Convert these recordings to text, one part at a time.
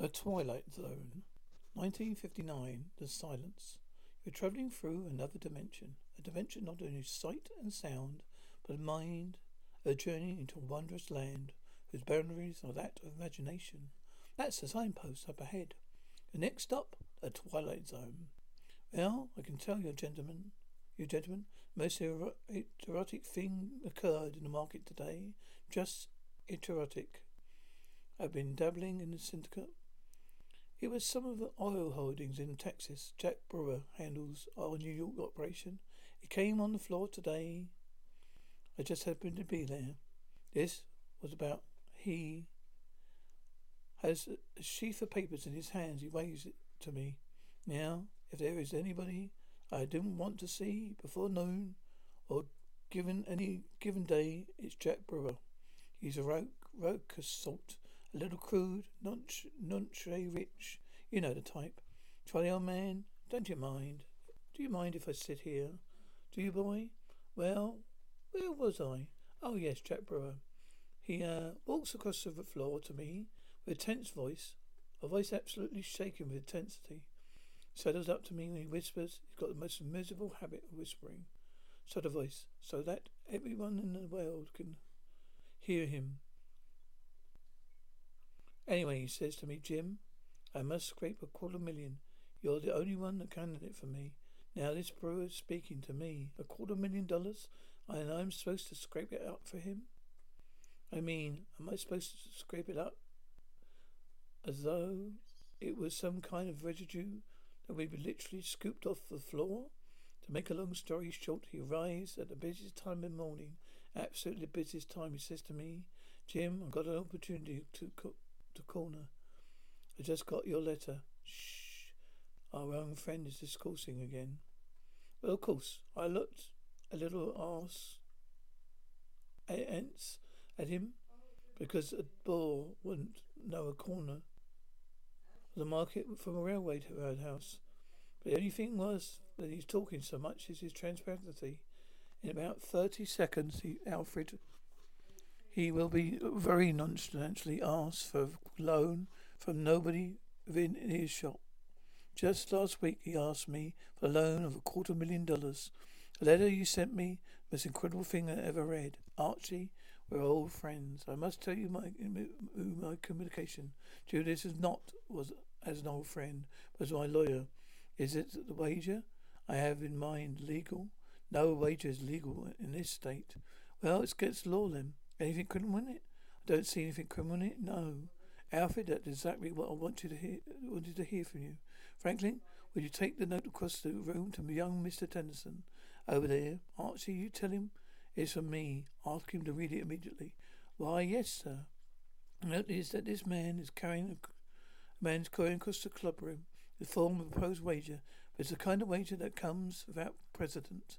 The Twilight Zone, 1959. The Silence. You're traveling through another dimension, a dimension not only sight and sound, but of mind, a journey into a wondrous land whose boundaries are that of imagination. That's the signpost up ahead. The next stop, the Twilight Zone. Well, I can tell you, gentlemen, you gentlemen, most ero- erotic thing occurred in the market today. Just erotic. I've been dabbling in the syndicate. It was some of the oil holdings in Texas. Jack Brewer handles our New York operation. It came on the floor today. I just happened to be there. This was about he has a sheaf of papers in his hands. He waves it to me. Now, if there is anybody I didn't want to see before noon or given any given day, it's Jack Brewer. He's a rogue, rogue salt, a little crude, nonch, nonche rich. You know the type. Charlie, old man, don't you mind? Do you mind if I sit here? Do you, boy? Well, where was I? Oh, yes, Jack Brewer. He uh, walks across the floor to me with a tense voice, a voice absolutely shaking with intensity. Settles up to me and he whispers. He's got the most miserable habit of whispering. Sort of voice, so that everyone in the world can hear him. Anyway, he says to me, Jim, I must scrape a quarter million. You're the only one that candidate for me. Now this brewer's speaking to me. A quarter million dollars? And I'm supposed to scrape it up for him? I mean, am I supposed to scrape it up as though it was some kind of residue that we literally scooped off the floor? To make a long story short, he arrives at the busiest time in the morning, absolutely busiest time. He says to me, Jim, I've got an opportunity to co- corner. I just got your letter. Shh. Our young friend is discoursing again. Well, of course, I looked a little arse ants at him because a boar wouldn't know a corner the market from a railway to roadhouse. But the only thing was that he's talking so much is his transparency. In about thirty seconds, he, Alfred, he will be very nonchalantly asked for a loan from nobody within his shop. Just last week, he asked me for a loan of a quarter million dollars. The letter you sent me, most incredible thing I ever read. Archie, we're old friends. I must tell you my my communication. Julius is not was as an old friend, but as my lawyer. Is it the wager I have in mind legal? No wager is legal in this state. Well, it's against law then. Anything criminal in it? I don't see anything criminal in it. No. Alfred, that's exactly what I wanted to hear wanted to hear from you. Franklin, will you take the note across the room to young Mr. Tennyson over there? Archie, you tell him it's from me. Ask him to read it immediately. Why, yes, sir. Note is that this man is carrying a man's carrying across the club clubroom the form of a proposed wager, but it's the kind of wager that comes without precedent.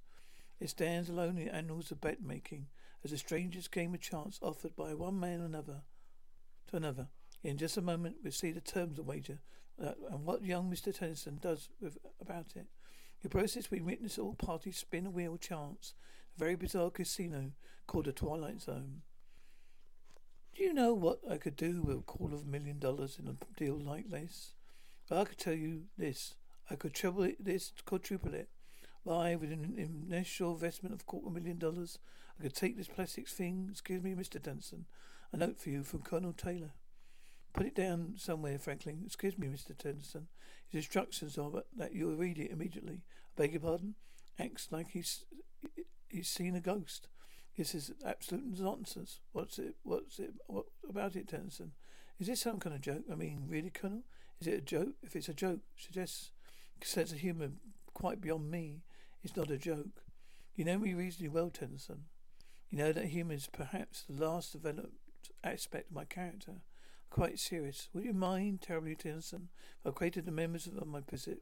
It stands alone in the annals of bet making as the strangers game of chance offered by one man another to another. In just a moment, we'll see the terms of wager uh, and what young Mr. Tennyson does with, about it. The process we witness all parties spin a wheel chance, a very bizarre casino called the Twilight Zone. Do you know what I could do with a quarter of a million dollars in a deal like this? But I could tell you this. I could treble it, this, quadruple it. Why, with an initial investment of quarter million dollars, I could take this plastic thing. Excuse me, Mr. Denson. A note for you from Colonel Taylor. Put it down somewhere, Franklin. Excuse me, Mr. Tennyson. His instructions are that you read it immediately. I beg your pardon? Acts like he's he's seen a ghost. This is absolute nonsense. What's it? What's it? What about it, Tennyson? Is this some kind of joke? I mean, really, Colonel? Is it a joke? If it's a joke, suggests sense of humour quite beyond me. It's not a joke. You know me reasonably well, Tennyson. You know that humour is perhaps the last developed aspect of my character. Quite serious. Would you mind, terribly, Tennyson, if I created the members of my position?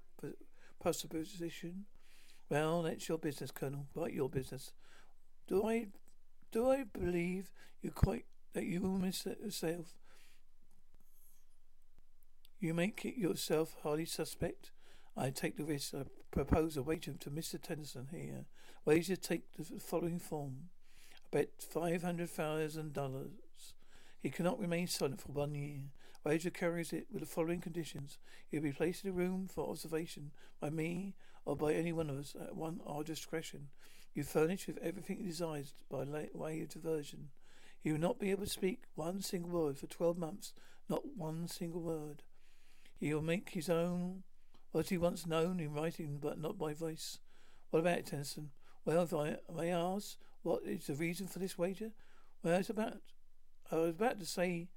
Well, that's your business, Colonel. Quite your business. Do I, do I believe you quite that you will miss yourself? You make it yourself highly suspect. I take the risk. I propose a wager to Mr. Tennyson here. Wager take the following form. I bet five hundred thousand dollars. He cannot remain silent for one year. Wager carries it with the following conditions. He will be placed in a room for observation by me or by any one of us at one our discretion. You furnished with everything he desires by way of diversion. He will not be able to speak one single word for twelve months, not one single word. He will make his own what he once known in writing, but not by voice. What about it, Tennyson? Well, if I may ask, what is the reason for this wager? Well, it's about. I was about to say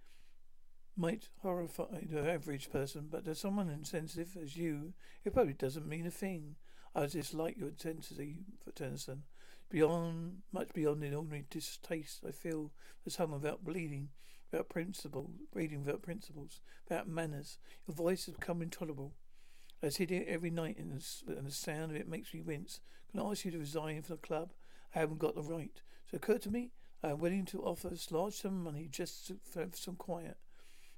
might horrify the average person, but to someone insensitive as you, it probably doesn't mean a thing. I dislike your intensity for Tennyson. Beyond, much beyond the ordinary distaste I feel for someone without bleeding, without principles, breeding without principles, without manners. Your voice has become intolerable. I sit here every night and the, sound of it makes me wince. Can I ask you to resign from the club? I haven't got the right. So it occurred to me I am willing to offer a large sum of money just to have some quiet.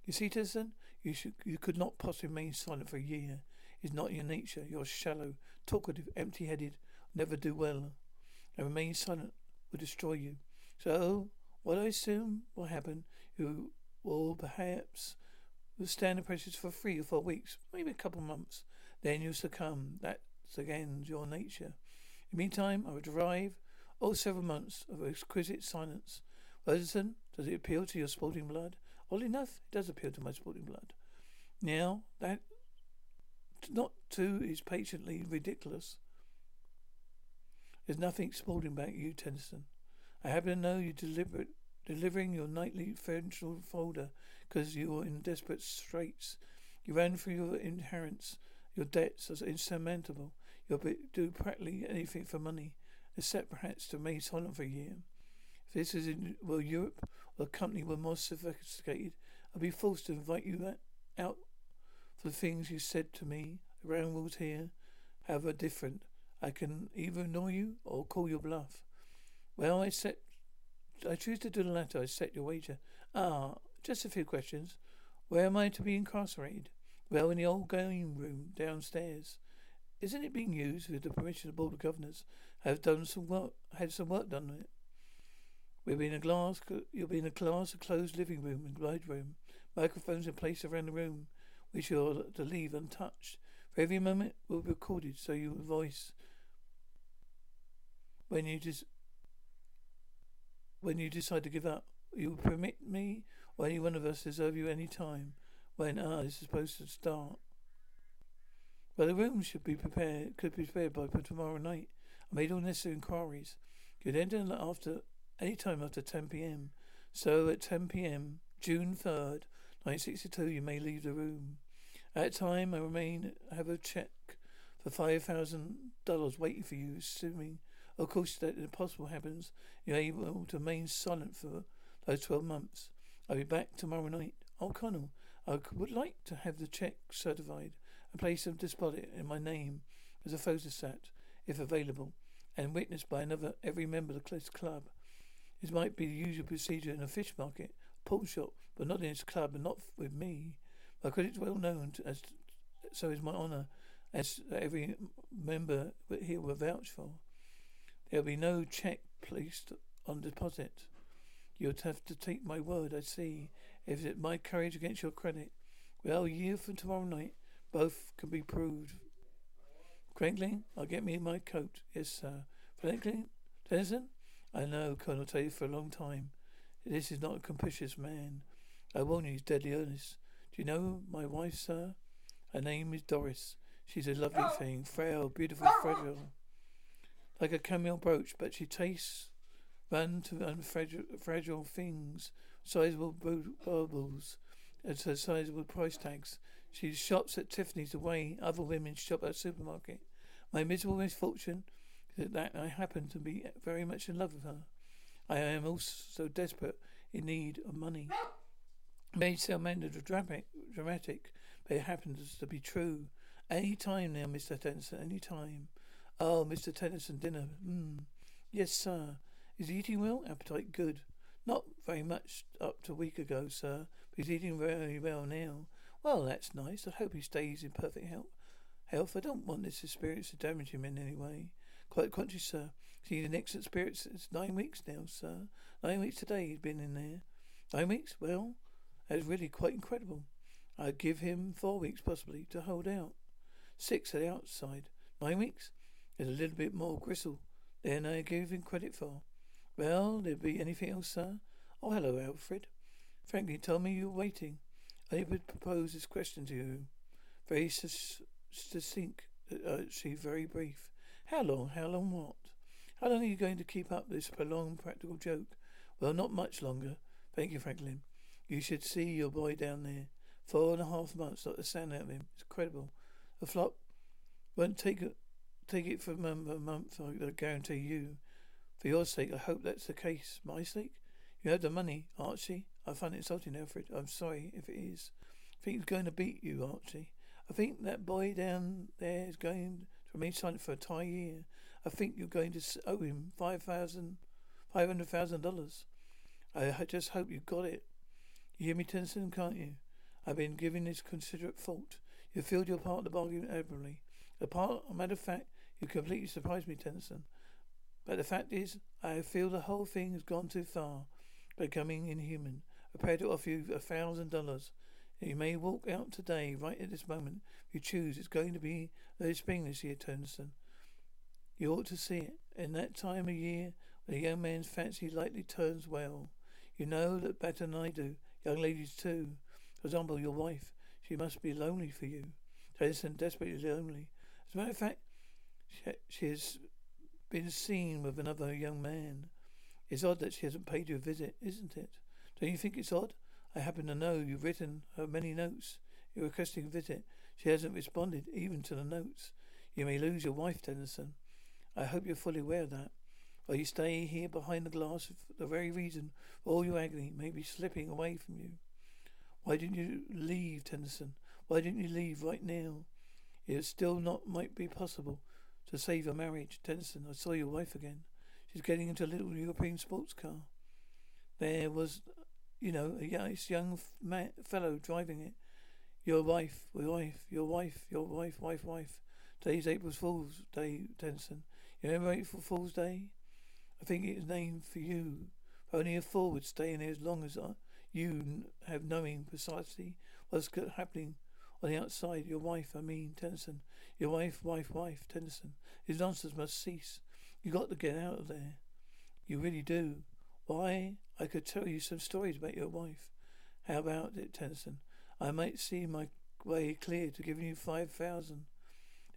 You see, Tennyson, you should, you could not possibly remain silent for a year. It's not your nature. You're shallow, talkative, empty-headed, never do well. And remain silent will destroy you. So, what I assume will happen, you will perhaps withstand the pressures for three or four weeks, maybe a couple of months. Then you'll succumb. That's again your nature. In the meantime, I would drive all oh, several months of exquisite silence. Worthington, does it appeal to your sporting blood? Oddly enough, it does appeal to my sporting blood. Now, that not too is patiently ridiculous. There's nothing sporting about you, Tennyson. I happen to know you deliberate, delivering your nightly financial folder because you were in desperate straits. You ran for your inheritance. Your debts are insurmountable. You'll do practically anything for money, except perhaps to remain silent for a year. If this is in well Europe or a company were more sophisticated, I'd be forced to invite you out for the things you said to me. Around rules here, however different. I can either annoy you or call your bluff. Well, I set. I choose to do the latter. I set your wager. Ah, just a few questions. Where am I to be incarcerated? Well, in the old game room downstairs. Isn't it being used with the permission of the Board of Governors? Have done some work. Had some work done on it. We'll be in a glass. You'll be in a glass, a closed living room and room. Microphones in place around the room, which you're to leave untouched. For every moment will be recorded, so your voice when you just when you decide to give up, you will permit me or any one of us to serve you any time when ah is supposed to start. But the room should be prepared could be prepared by tomorrow night. I made all necessary inquiries. You'd enter after any time after 10 p.m. So at 10 p.m., June 3rd, 1962, you may leave the room. At time, I remain, have a check for $5,000 waiting for you, assuming, of course, that if possible happens, you're able to remain silent for those 12 months. I'll be back tomorrow night. Oh, Colonel, I would like to have the check certified and place a deposit in my name as a photostat, if available, and witnessed by another every member of the club. This might be the usual procedure in a fish market, pawn shop, but not in this club and not with me. My credit's well known, to, as so is my honour, as every member here will vouch for. There'll be no cheque placed on deposit. You'd have to take my word, I see. If it my courage against your credit, well, year from tomorrow night, both can be proved. Franklin, I'll get me my coat. Yes, sir. Franklin? Tennyson? I know Colonel Taylor for a long time. This is not a capricious man. I warn you, he's deadly earnest. Do you know my wife, sir? Her name is Doris. She's a lovely thing, frail, beautiful, fragile, like a camel brooch, but she tastes run to unfragile fragile things, sizable baubles, and her sizable price tags. She shops at Tiffany's the way other women shop at a supermarket. My miserable misfortune is that I happen to be very much in love with her. I am also so desperate in need of money. May sound dramatic, dramatic, but it happens to be true. Any time now, Mr. Tennyson, any time. Oh, Mr. Tennyson, dinner. Hmm. Yes, sir. Is he eating well? Appetite good. Not very much up to a week ago, sir, but he's eating very well now. Well, that's nice. I hope he stays in perfect health. Health. I don't want this experience to damage him in any way. Quite conscious, sir. He's in excellent spirits. It's nine weeks now, sir. Nine weeks today he's been in there. Nine weeks? Well, that's really quite incredible. I'd give him four weeks possibly to hold out. Six at the outside. Nine weeks? There's a little bit more gristle than I gave him credit for. Well, there be anything else, sir? Oh, hello, Alfred. Frankly, tell me you were waiting. I would propose this question to you. Very succinct, uh, actually very brief. How long? How long what? How long are you going to keep up this prolonged practical joke? Well, not much longer. Thank you, Franklin. You should see your boy down there. Four and a half months, not the sound out of him. It's incredible. A flop won't take it, take it for a month, I guarantee you. For your sake, I hope that's the case. My sake? You have the money, Archie. I find it insulting, Alfred. I'm sorry if it is. I think he's going to beat you, Archie. I think that boy down there is going to remain silent for a entire year. I think you're going to owe him five thousand, five hundred thousand dollars. I just hope you got it. You hear me, Tennyson, can't you? I've been giving this considerate thought. You filled your part of the bargain admirably. A part, a matter of fact, you completely surprised me, Tennyson. But the fact is, I feel the whole thing has gone too far, becoming inhuman. I'm prepared to offer you a thousand dollars. You may walk out today, right at this moment, if you choose. It's going to be early spring this year, Tennyson. You ought to see it. In that time of year, when a young man's fancy lightly turns well, you know that better than I do. Young ladies too. For example, your wife. She must be lonely for you. Tennyson, desperately lonely. As a matter of fact, she, she has been seen with another young man. It's odd that she hasn't paid you a visit, isn't it? Don't you think it's odd? I happen to know you've written her many notes. You're requesting a visit. She hasn't responded even to the notes. You may lose your wife, Tennyson. I hope you're fully aware of that. While you stay here behind the glass, for the very reason for all your agony may be slipping away from you. Why didn't you leave, Tennyson? Why didn't you leave right now? It still not might be possible to save your marriage. Tennyson, I saw your wife again. She's getting into a little European sports car. There was, you know, a nice young fellow driving it. Your wife, your wife, your wife, your wife, wife, wife. Today's April Fool's Day, Tennyson. You remember April Fool's Day? I think it is named for you. Only a fool would stay in there as long as I, you have knowing precisely what's happening on the outside. Your wife, I mean, Tennyson. Your wife, wife, wife, Tennyson. His nonsense must cease. You got to get out of there. You really do. Why, I could tell you some stories about your wife. How about it, Tennyson? I might see my way clear to giving you five thousand.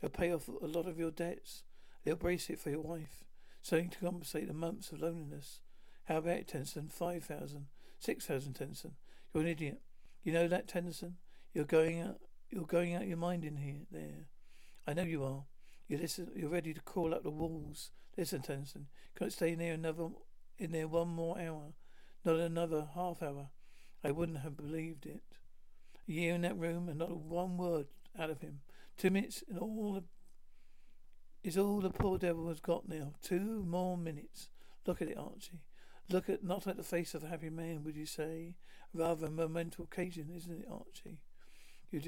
It'll pay off a lot of your debts. It'll brace it for your wife. Something to compensate the months of loneliness. How about it, Tennyson? Five thousand. Six thousand, Tennyson. You're an idiot. You know that, Tennyson? You're going out you're going out your mind in here there. I know you are. You listen you're ready to crawl up the walls. Listen, Tennyson. Can't stay in there another in there one more hour. Not another half hour. I wouldn't have believed it. A year in that room and not one word out of him. Two minutes and all the is all the poor devil has got now. Two more minutes. Look at it, Archie. Look at not at the face of a happy man, would you say? Rather a momentous occasion, isn't it, Archie? You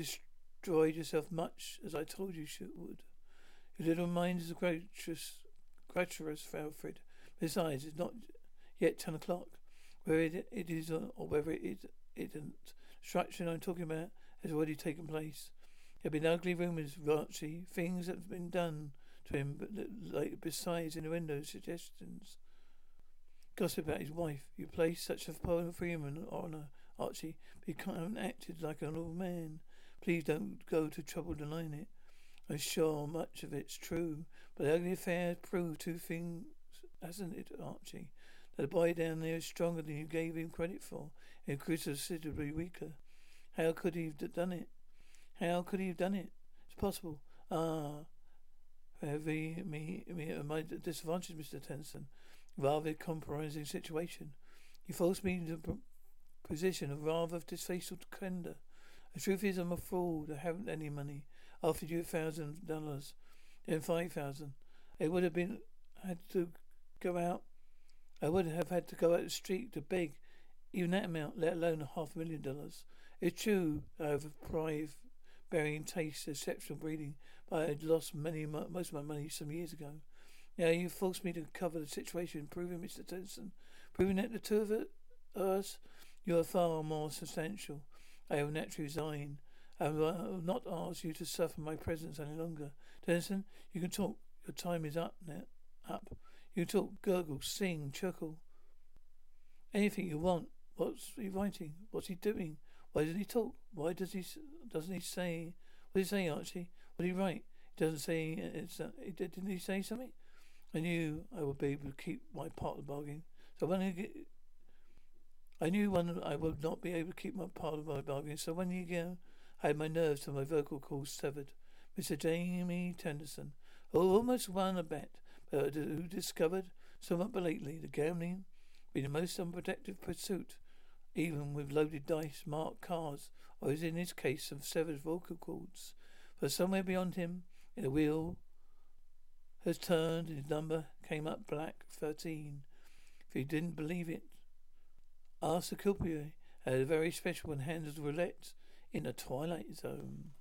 destroyed yourself much as I told you you would. Your little mind is gratuitous, gratuitous, Alfred. Besides, it's not yet ten o'clock. Whether it, it is or whether it, it isn't, destruction I'm talking about has already taken place. There have been ugly rumours, Archie, things that have been done to him, but like besides in the windows, suggestions. Gossip about his wife. You place such a poor human honor Archie, but you haven't acted like an old man. Please don't go to trouble denying it. I'm sure much of it's true, but the ugly affair proved two things, hasn't it, Archie? That the boy down there is stronger than you gave him credit for, and considerably weaker. How could he have done it? How could he have done it? It's possible. Ah, me, me, me at my disadvantage, Mr. Tennyson. Rather compromising situation. You forced me into a position of rather distasteful candor. The truth is, I'm a fraud. I haven't any money. I offered you a thousand dollars, then five thousand. It would have been had to go out. I would have had to go out the street to beg, even that amount, let alone a half million dollars. It's true I have a pride, bearing taste, exceptional breeding, but I had lost many most of my money some years ago. Now you forced me to cover the situation, proving, Mr. Tennyson, proving that the two of us, you are far more substantial. I will naturally resign. I will not ask you to suffer my presence any longer. Tennyson, you can talk. Your time is up. Up. You can talk, gurgle, sing, chuckle. Anything you want. What's he writing? What's he doing? Why doesn't he talk? Why does he? Doesn't he say? What did he say, Archie? What did he write? He doesn't say. It's. Uh, didn't he say something? I knew I would be able to keep my part of the bargain. So when I get, I knew when I would not be able to keep my part of my bargain. So when you go, I had my nerves and my vocal cords severed. Mr. Jamie Tennyson, who oh, almost won a bet, but who discovered somewhat belatedly the gambling being the most unprotected pursuit even with loaded dice, marked cards, or as in his case, of severed vocal cords. For somewhere beyond him, in the wheel has turned, his number came up black thirteen. If he didn't believe it, ask the. Had a very special one handles roulette in the twilight zone.